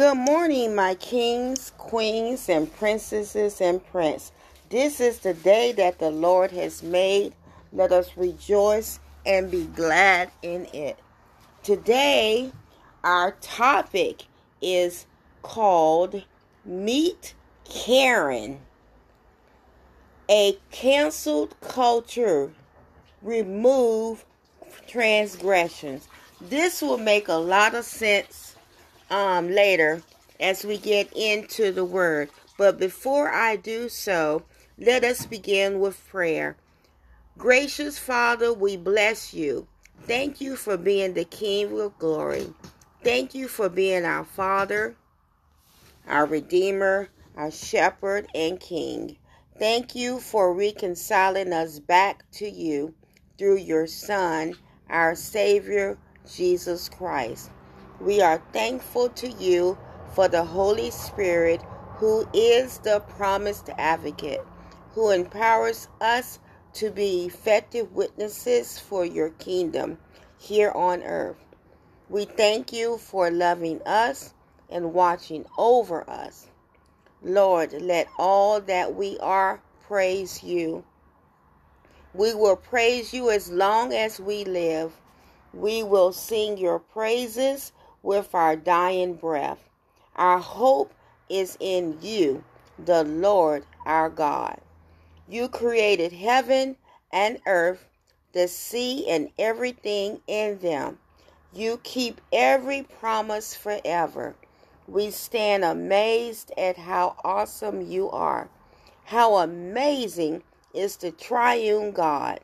Good morning, my kings, queens, and princesses and prince. This is the day that the Lord has made. Let us rejoice and be glad in it. Today, our topic is called Meet Karen. A canceled culture. Remove transgressions. This will make a lot of sense um, later as we get into the word. But before I do so, let us begin with prayer. Gracious Father, we bless you. Thank you for being the King of glory. Thank you for being our Father, our Redeemer, our Shepherd, and King. Thank you for reconciling us back to you through your Son, our Savior, Jesus Christ. We are thankful to you for the Holy Spirit, who is the promised advocate, who empowers us to be effective witnesses for your kingdom here on earth. We thank you for loving us and watching over us. Lord, let all that we are praise you. We will praise you as long as we live. We will sing your praises with our dying breath. Our hope is in you, the Lord our God. You created heaven and earth, the sea, and everything in them. You keep every promise forever. We stand amazed at how awesome you are. How amazing is the triune God.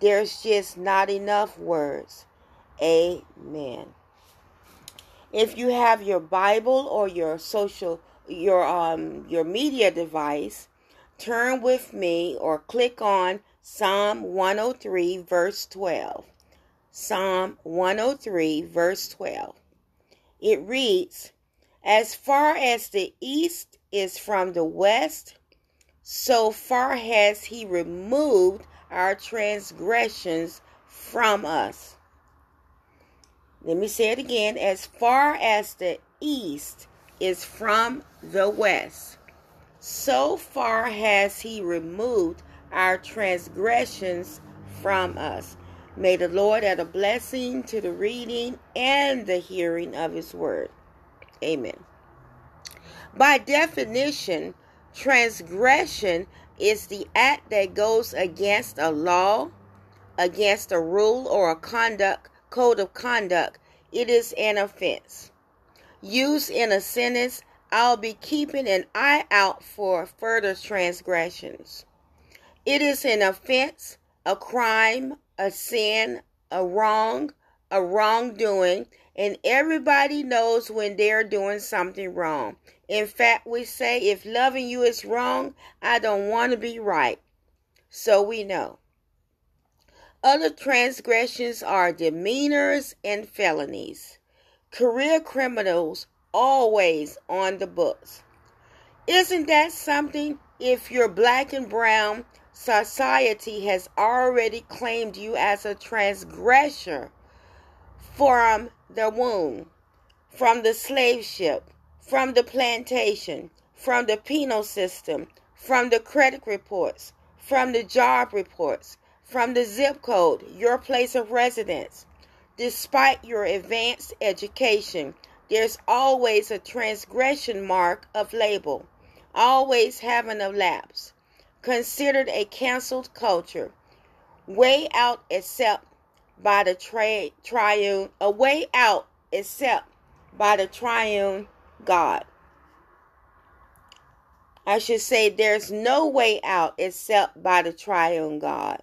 There's just not enough words. Amen. If you have your Bible or your social your um your media device, turn with me or click on Psalm 103 verse 12. Psalm 103 verse 12. It reads, As far as the east is from the west, so far has he removed our transgressions from us. Let me say it again. As far as the east is from the west, so far has he removed our transgressions from us. May the Lord add a blessing to the reading and the hearing of his word. Amen. By definition, transgression is the act that goes against a law, against a rule or a conduct code of conduct, it is an offense. Used in a sentence, I'll be keeping an eye out for further transgressions. It is an offense, a crime, a sin, a wrong, a wrongdoing, and everybody knows when they're doing something wrong. In fact, we say, if loving you is wrong, I don't want to be right. So we know. Other transgressions are demeanors and felonies. Career criminals always on the books. Isn't that something? If you're black and brown, society has already claimed you as a transgressor from the womb, from the slave ship, from the plantation, from the penal system, from the credit reports, from the job reports, from the zip code, your place of residence. Despite your advanced education, there's always a transgression mark of label, always having a lapse. Considered a canceled culture, way out except by the tri- triune, a way out except by the triune God. I should say there's no way out except by the triune God.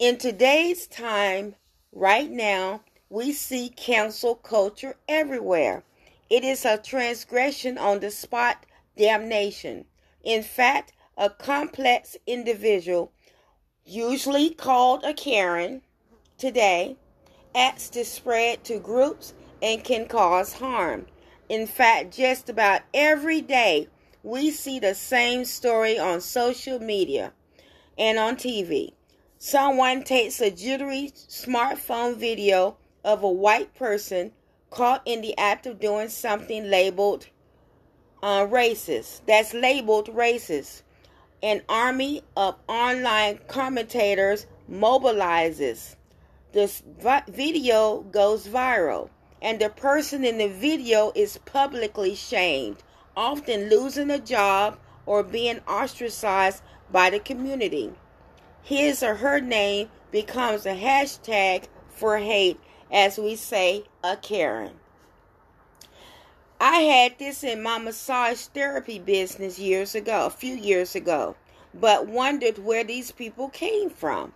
In today's time, right now, we see cancel culture everywhere. It is a transgression on the spot damnation. In fact, a complex individual, usually called a Karen today, acts to spread to groups and can cause harm. In fact, just about every day, we see the same story on social media and on TV. Someone takes a jittery smartphone video of a white person caught in the act of doing something labeled uh, racist. That's labeled racist. An army of online commentators mobilizes. This video goes viral, and the person in the video is publicly shamed, often losing a job or being ostracized by the community. His or her name becomes a hashtag for hate, as we say, a Karen. I had this in my massage therapy business years ago, a few years ago, but wondered where these people came from.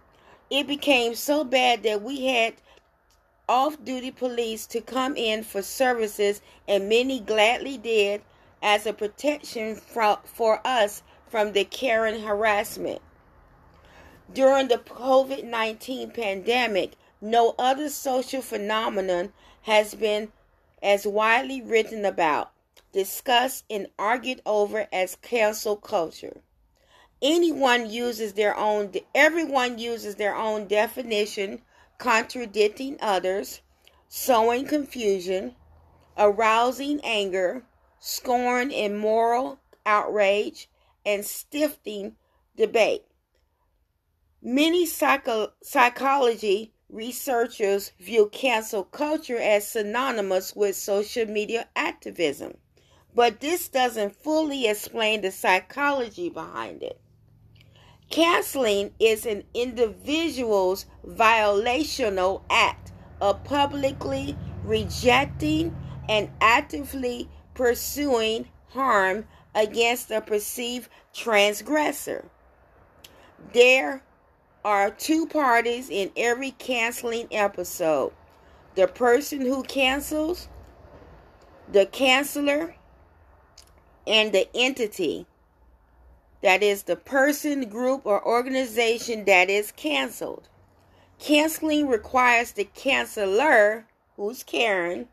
It became so bad that we had off duty police to come in for services, and many gladly did as a protection for, for us from the Karen harassment. During the COVID 19 pandemic, no other social phenomenon has been as widely written about, discussed, and argued over as cancel culture. Anyone uses their own everyone uses their own definition, contradicting others, sowing confusion, arousing anger, scorn and moral outrage, and stifling debate. Many psycho- psychology researchers view cancel culture as synonymous with social media activism, but this doesn't fully explain the psychology behind it. Canceling is an individual's violational act of publicly rejecting and actively pursuing harm against a perceived transgressor. There are two parties in every canceling episode the person who cancels, the canceller, and the entity that is the person, group, or organization that is canceled. Canceling requires the canceller, who's Karen,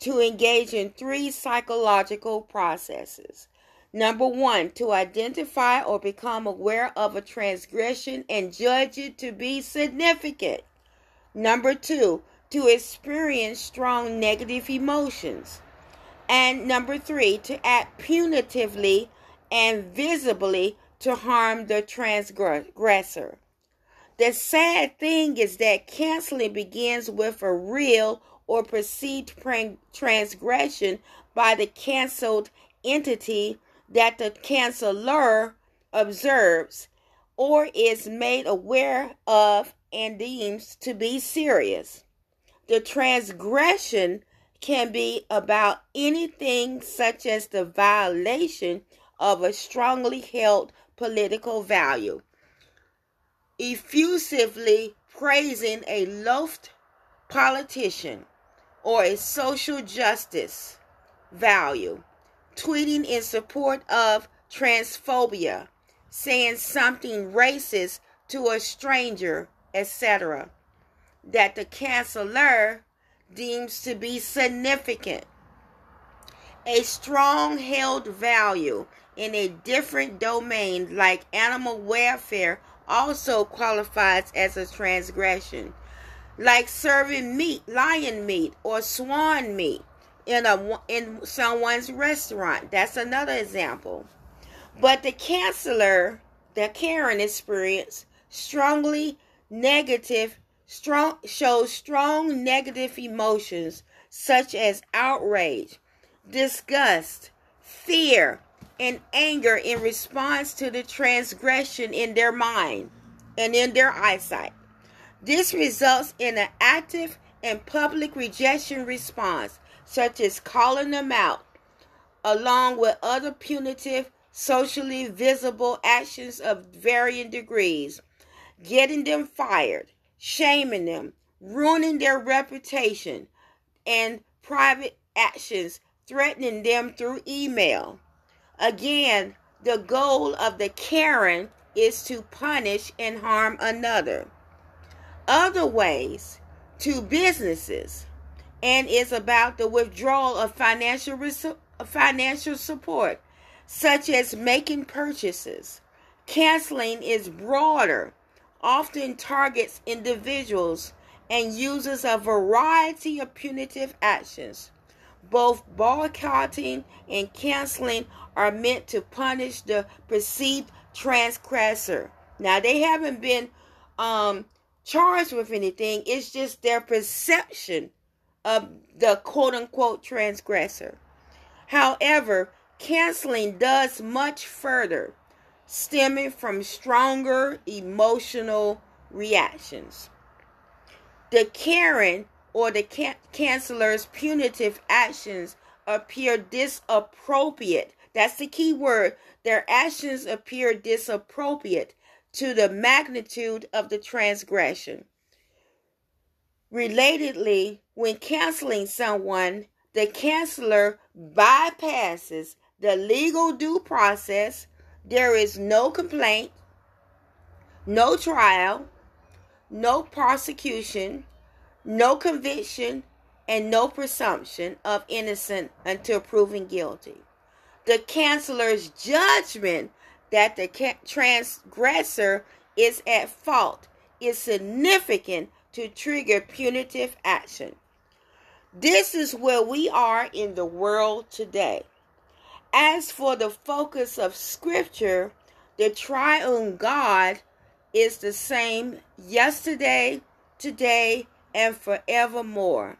to engage in three psychological processes Number one, to identify or become aware of a transgression and judge it to be significant. Number two, to experience strong negative emotions. And number three, to act punitively and visibly to harm the transgressor. The sad thing is that canceling begins with a real or perceived transgression by the canceled entity that the canceller observes or is made aware of and deems to be serious. The transgression can be about anything such as the violation of a strongly held political value, effusively praising a loathed politician or a social justice value tweeting in support of transphobia, saying something racist to a stranger, etc., that the canceller deems to be significant. A strong held value in a different domain, like animal welfare, also qualifies as a transgression, like serving meat, lion meat, or swan meat in a in someone's restaurant. That's another example. But the canceller, the Karen experience, strongly negative, strong shows strong negative emotions such as outrage, disgust, fear, and anger in response to the transgression in their mind and in their eyesight. This results in an active and public rejection response such as calling them out, along with other punitive, socially visible actions of varying degrees, getting them fired, shaming them, ruining their reputation, and private actions threatening them through email. Again, the goal of the Karen is to punish and harm another. Other ways to businesses and is about the withdrawal of financial financial support, such as making purchases. Canceling is broader, often targets individuals and uses a variety of punitive actions. Both boycotting and canceling are meant to punish the perceived transgressor. Now, they haven't been um, charged with anything, it's just their perception of the quote unquote transgressor. However, canceling does much further, stemming from stronger emotional reactions. The Karen or the can- canceler's punitive actions appear disappropriate. That's the key word. Their actions appear disappropriate to the magnitude of the transgression. Relatedly, when canceling someone, the canceler bypasses the legal due process. There is no complaint, no trial, no prosecution, no conviction, and no presumption of innocence until proven guilty. The canceler's judgment that the transgressor is at fault is significant to trigger punitive action. This is where we are in the world today. As for the focus of Scripture, the triune God is the same yesterday, today, and forevermore.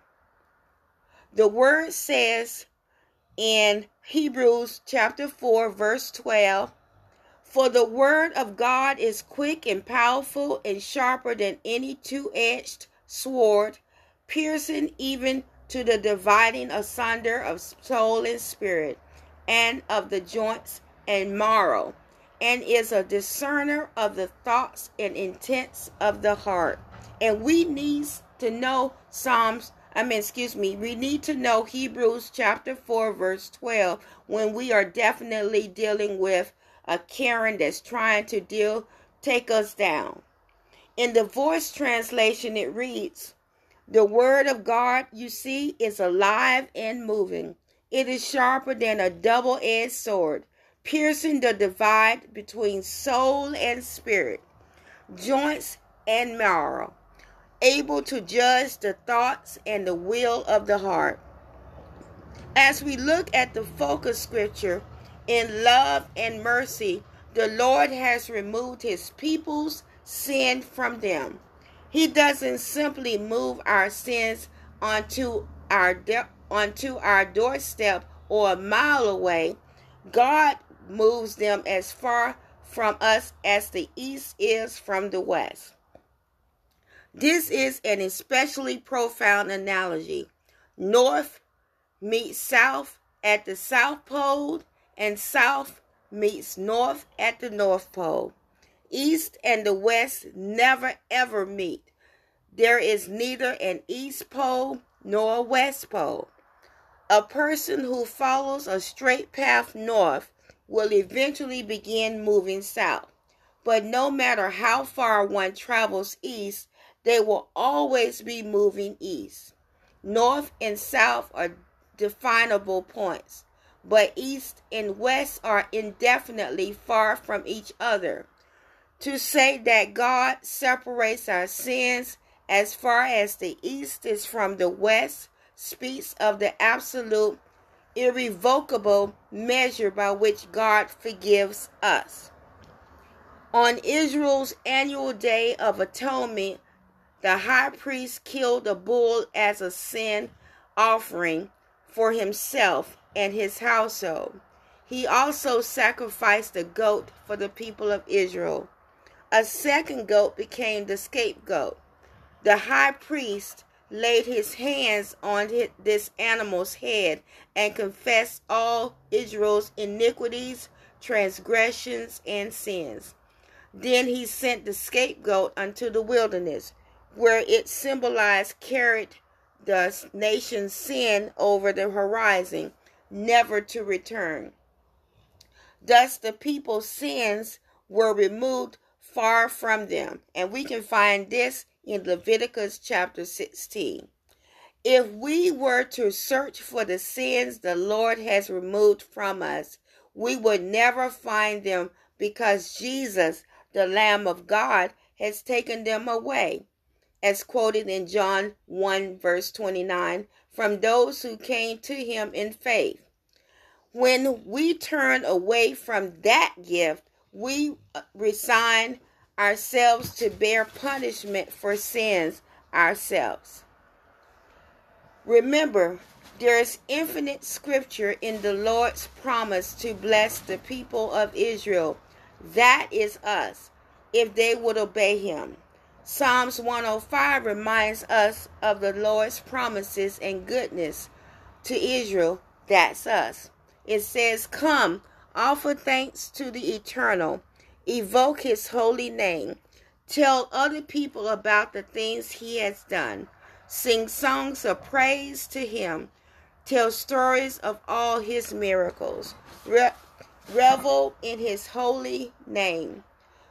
The word says in Hebrews chapter 4, verse 12 For the word of God is quick and powerful and sharper than any two edged sword, piercing even to the dividing asunder of soul and spirit, and of the joints and marrow, and is a discerner of the thoughts and intents of the heart. And we need to know Psalms, I mean, excuse me, we need to know Hebrews chapter 4, verse 12, when we are definitely dealing with a Karen that's trying to deal, take us down. In the voice translation, it reads, The word of God, you see, is alive and moving. It is sharper than a double edged sword, piercing the divide between soul and spirit, joints and marrow able to judge the thoughts and the will of the heart. As we look at the focus scripture, in love and mercy, the Lord has removed his people's sin from them. He doesn't simply move our sins onto our de- onto our doorstep or a mile away. God moves them as far from us as the east is from the west. This is an especially profound analogy. North meets south at the South Pole, and south meets north at the North Pole. East and the West never ever meet. There is neither an East Pole nor a West Pole. A person who follows a straight path north will eventually begin moving south. But no matter how far one travels east, they will always be moving east. North and south are definable points, but east and west are indefinitely far from each other. To say that God separates our sins as far as the east is from the west speaks of the absolute, irrevocable measure by which God forgives us. On Israel's annual day of atonement, the high priest killed a bull as a sin offering for himself and his household. He also sacrificed a goat for the people of Israel. A second goat became the scapegoat. The high priest laid his hands on this animal's head and confessed all Israel's iniquities, transgressions, and sins. Then he sent the scapegoat unto the wilderness where it symbolized carried the nation's sin over the horizon, never to return. Thus, the people's sins were removed far from them. And we can find this in Leviticus chapter 16. If we were to search for the sins the Lord has removed from us, we would never find them because Jesus, the Lamb of God, has taken them away. as quoted in John 1, verse 29, from those who came to him in faith. When we turn away from that gift, we uh, resign ourselves to bear punishment for sins ourselves. Remember, there is infinite scripture in the Lord's promise to bless the people of Israel. That is us, if they would obey him. Psalms 105 reminds us of the Lord's promises and goodness to Israel. That's us. It says, Come, offer thanks to the eternal, evoke his holy name, tell other people about the things he has done, sing songs of praise to him, tell stories of all his miracles, Re- revel in his holy name.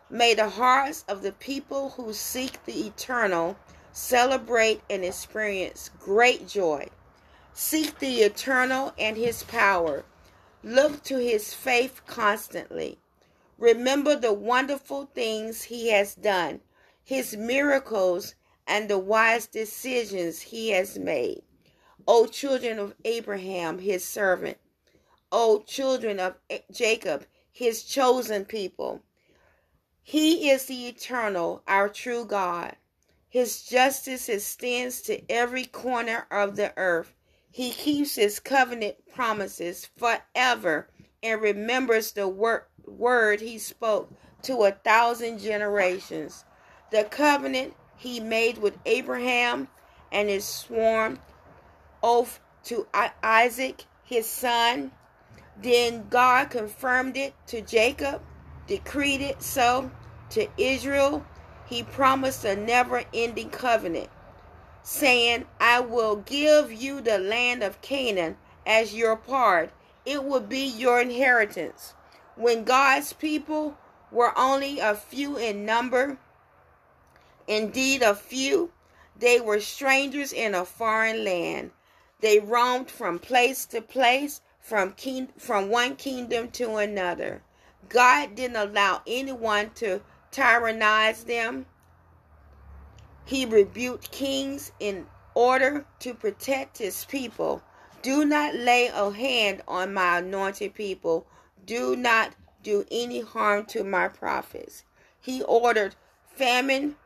May the hearts of the people who seek the eternal celebrate and experience great joy. Seek the eternal and his power. Look to his faith constantly. Remember the wonderful things he has done, his miracles, and the wise decisions he has made. O children of Abraham, his servant. O children of Jacob, his chosen people. He is the eternal, our true God. His justice extends to every corner of the earth. He keeps his covenant promises forever and remembers the wor- word he spoke to a thousand generations. The covenant he made with Abraham and his sworn oath to Isaac, his son. Then God confirmed it to Jacob decreed it so to Israel, he promised a never ending covenant, saying, I will give you the land of Canaan as your part. It will be your inheritance. When God's people were only a few in number, indeed a few, they were strangers in a foreign land. They roamed from place to place, from, king, from one kingdom to another. God didn't allow anyone to tyrannize them. He rebuked kings in order to protect his people. Do not lay a hand on my anointed people. Do not do any harm to my prophets. He ordered famine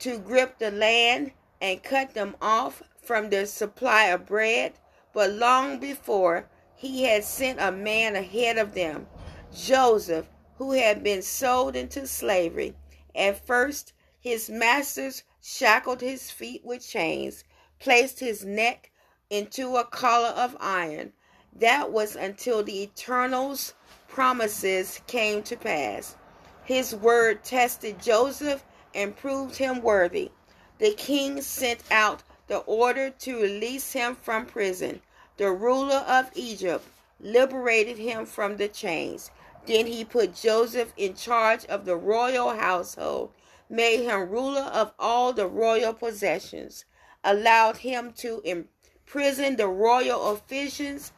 to grip the land and cut them off from their supply of bread. But long before, he had sent a man ahead of them Joseph, who had been sold into slavery. At first, his masters shackled his feet with chains, placed his neck into a collar of iron. That was until the Eternal's promises came to pass. His word tested Joseph and proved him worthy. The king sent out the order to release him from prison. The ruler of Egypt liberated him from the chains. Then he put Joseph in charge of the royal household, made him ruler of all the royal possessions, allowed him to imprison the royal officials,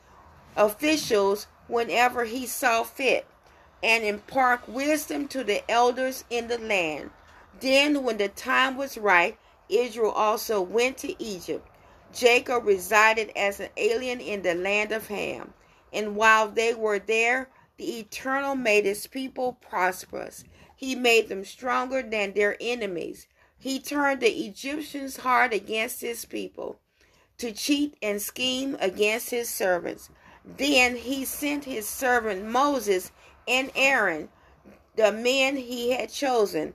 officials whenever he saw fit, and impart wisdom to the elders in the land. Then, when the time was right, Israel also went to Egypt. Jacob resided as an alien in the land of Ham. And while they were there, the Eternal made his people prosperous. He made them stronger than their enemies. He turned the Egyptians' heart against his people to cheat and scheme against his servants. Then he sent his servant Moses and Aaron, the men he had chosen.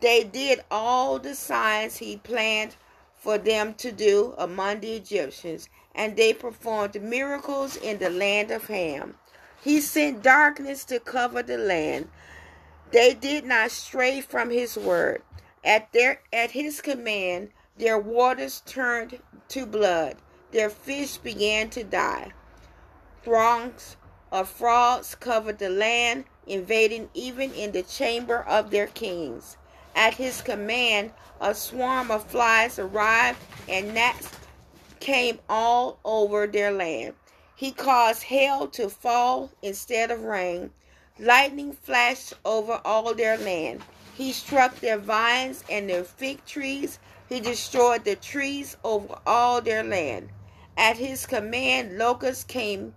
They did all the signs he planned for them to do among the Egyptians, and they performed miracles in the land of Ham. He sent darkness to cover the land. They did not stray from his word. At their at his command, their waters turned to blood. Their fish began to die. Throngs of frogs covered the land, invading even in the chamber of their kings. At his command, a swarm of flies arrived, and gnats came all over their land. He caused hail to fall instead of rain. Lightning flashed over all their land. He struck their vines and their fig trees He destroyed the trees over all their land. At his command, locusts came,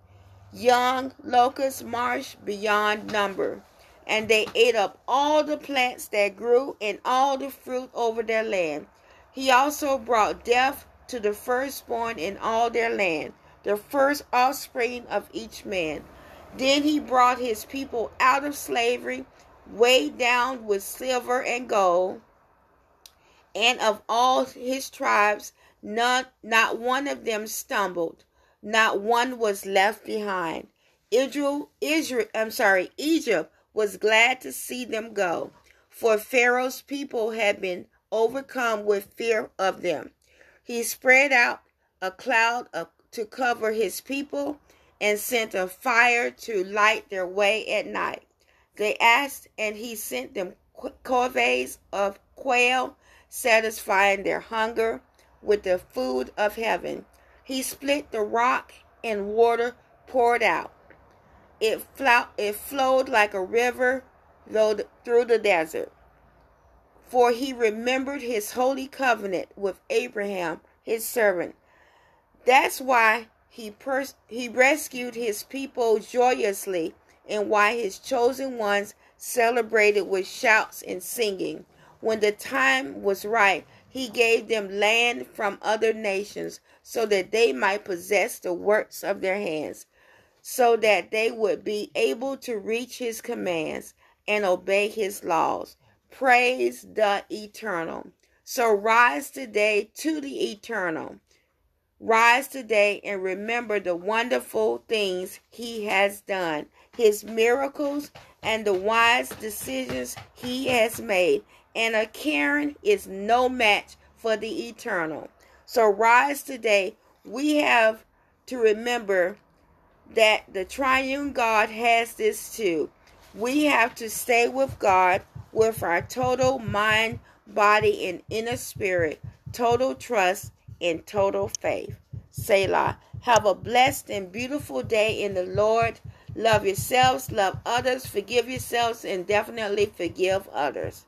young locusts marched beyond number, and they ate up all the plants that grew and all the fruit over their land. He also brought death to the firstborn in all their land, the first offspring of each man. Then he brought his people out of slavery, weighed down with silver and gold and of all his tribes none not one of them stumbled. Not one was left behind. Israel israel i'm sorry egypt was glad to see them go for pharaoh's people had been overcome with fear of them. He spread out a cloud of, to cover his people and sent a fire to light their way at night they asked and he sent them coveys of quail satisfying their hunger with the food of heaven. He split the rock and water poured out. It, it flowed like a river through the desert. For he remembered his holy covenant with Abraham, his servant. That's why he, pers- he rescued his people joyously and why his chosen ones celebrated with shouts and singing. When the time was right, he gave them land from other nations so that they might possess the works of their hands, so that they would be able to reach his commands and obey his laws. Praise the eternal. So rise today to the eternal. Rise today and remember the wonderful things he has done, his miracles, and the wise decisions he has made and a Karen is no match for the eternal. So rise today. We have to remember that the triune God has this too. We have to stay with God with our total mind, body, and inner spirit, total trust, and total faith. Selah. Have a blessed and beautiful day in the Lord. Love yourselves, love others, forgive yourselves, and definitely forgive others.